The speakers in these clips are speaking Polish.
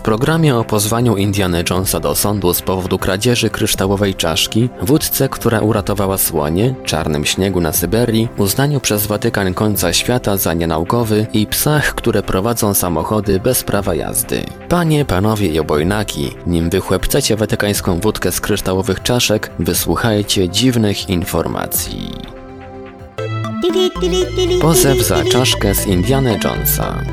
W programie o pozwaniu Indiana Jonesa do sądu z powodu kradzieży kryształowej czaszki, wódce, która uratowała słonie, czarnym śniegu na Syberii, uznaniu przez Watykan końca świata za nienaukowy i psach, które prowadzą samochody bez prawa jazdy. Panie, panowie i obojnaki, nim wychłepcecie watykańską wódkę z kryształowych czaszek, wysłuchajcie dziwnych informacji. Pozew za czaszkę z Indiana Jonesa.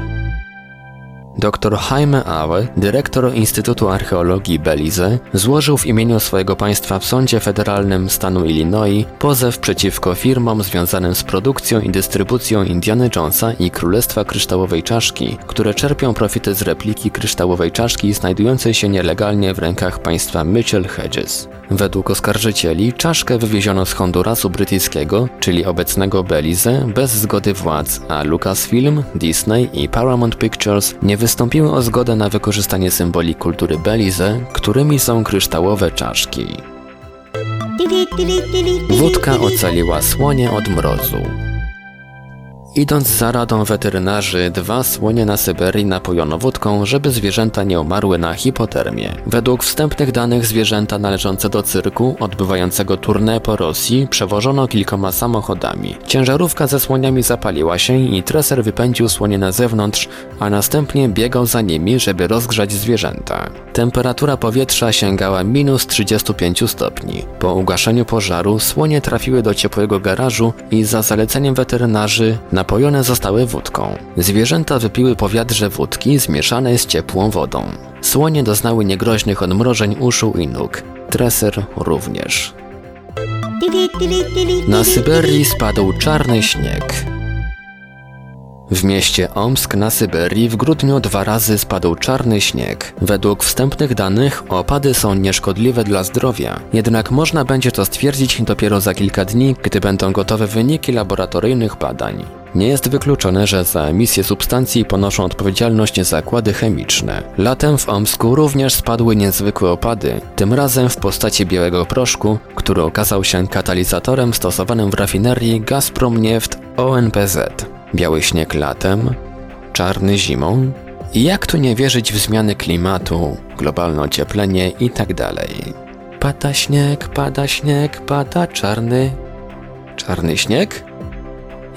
Dr Jaime Awe, dyrektor Instytutu Archeologii Belize, złożył w imieniu swojego państwa w sądzie federalnym stanu Illinois pozew przeciwko firmom związanym z produkcją i dystrybucją Indiana Jonesa i Królestwa Kryształowej Czaszki, które czerpią profity z repliki kryształowej czaszki znajdującej się nielegalnie w rękach państwa Mitchell Hedges. Według oskarżycieli czaszkę wywieziono z Hondurasu brytyjskiego, czyli obecnego Belize, bez zgody władz, a Lucasfilm, Disney i Paramount Pictures nie wystąpiły o zgodę na wykorzystanie symboli kultury Belize, którymi są kryształowe czaszki. Wódka ocaliła słonie od mrozu. Idąc za radą weterynarzy, dwa słonie na Syberii napojono wódką, żeby zwierzęta nie umarły na hipotermię. Według wstępnych danych zwierzęta należące do cyrku, odbywającego tournée po Rosji, przewożono kilkoma samochodami. Ciężarówka ze słoniami zapaliła się i treser wypędził słonie na zewnątrz, a następnie biegał za nimi, żeby rozgrzać zwierzęta. Temperatura powietrza sięgała minus 35 stopni. Po ugaszeniu pożaru słonie trafiły do ciepłego garażu i za zaleceniem weterynarzy napojone zostały wódką. Zwierzęta wypiły po wiadrze wódki zmieszanej z ciepłą wodą. Słonie doznały niegroźnych odmrożeń uszu i nóg. Treser również. Na Syberii spadł czarny śnieg. W mieście Omsk na Syberii w grudniu dwa razy spadł czarny śnieg. Według wstępnych danych opady są nieszkodliwe dla zdrowia, jednak można będzie to stwierdzić dopiero za kilka dni, gdy będą gotowe wyniki laboratoryjnych badań. Nie jest wykluczone, że za emisję substancji ponoszą odpowiedzialność zakłady chemiczne. Latem w Omsku również spadły niezwykłe opady, tym razem w postaci białego proszku, który okazał się katalizatorem stosowanym w rafinerii Gazprom Nieft ONPZ. Biały śnieg latem, czarny zimą. I jak tu nie wierzyć w zmiany klimatu, globalne ocieplenie i tak. Pada śnieg, pada śnieg, pada czarny. Czarny śnieg?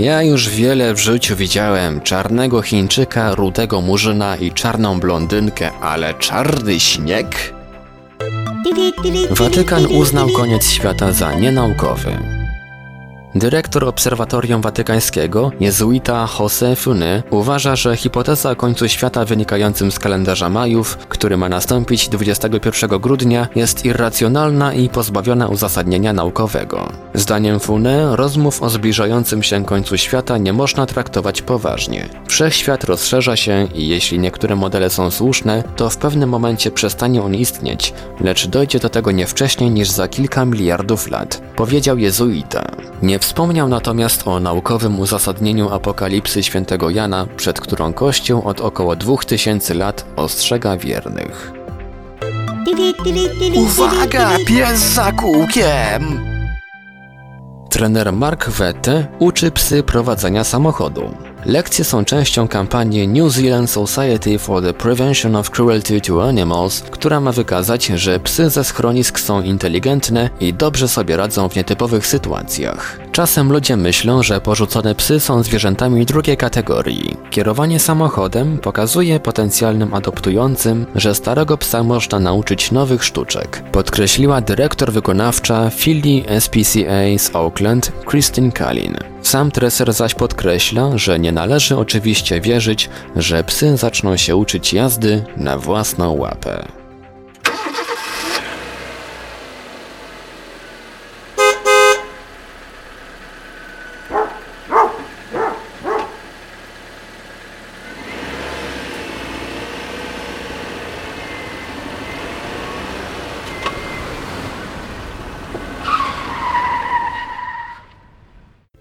Ja już wiele w życiu widziałem czarnego Chińczyka, rudego murzyna i czarną blondynkę, ale czarny śnieg? Watykan uznał koniec świata za nienaukowy. Dyrektor Obserwatorium Watykańskiego, jezuita José Funy, uważa, że hipoteza o końcu świata wynikającym z kalendarza Majów, który ma nastąpić 21 grudnia, jest irracjonalna i pozbawiona uzasadnienia naukowego. Zdaniem Funy, rozmów o zbliżającym się końcu świata nie można traktować poważnie. Wszechświat rozszerza się i jeśli niektóre modele są słuszne, to w pewnym momencie przestanie on istnieć, lecz dojdzie do tego nie wcześniej niż za kilka miliardów lat, powiedział jezuita. Nie wspomniał natomiast o naukowym uzasadnieniu apokalipsy świętego Jana, przed którą Kościół od około 2000 lat ostrzega wiernych. Uwaga, pies za kółkiem! Trener Mark Wette uczy psy prowadzenia samochodu. Lekcje są częścią kampanii New Zealand Society for the Prevention of Cruelty to Animals, która ma wykazać, że psy ze schronisk są inteligentne i dobrze sobie radzą w nietypowych sytuacjach. Czasem ludzie myślą, że porzucone psy są zwierzętami drugiej kategorii. Kierowanie samochodem pokazuje potencjalnym adoptującym, że starego psa można nauczyć nowych sztuczek, podkreśliła dyrektor wykonawcza filii SPCA z Oakland, Christine Kalin. Sam treser zaś podkreśla, że nie należy oczywiście wierzyć, że psy zaczną się uczyć jazdy na własną łapę.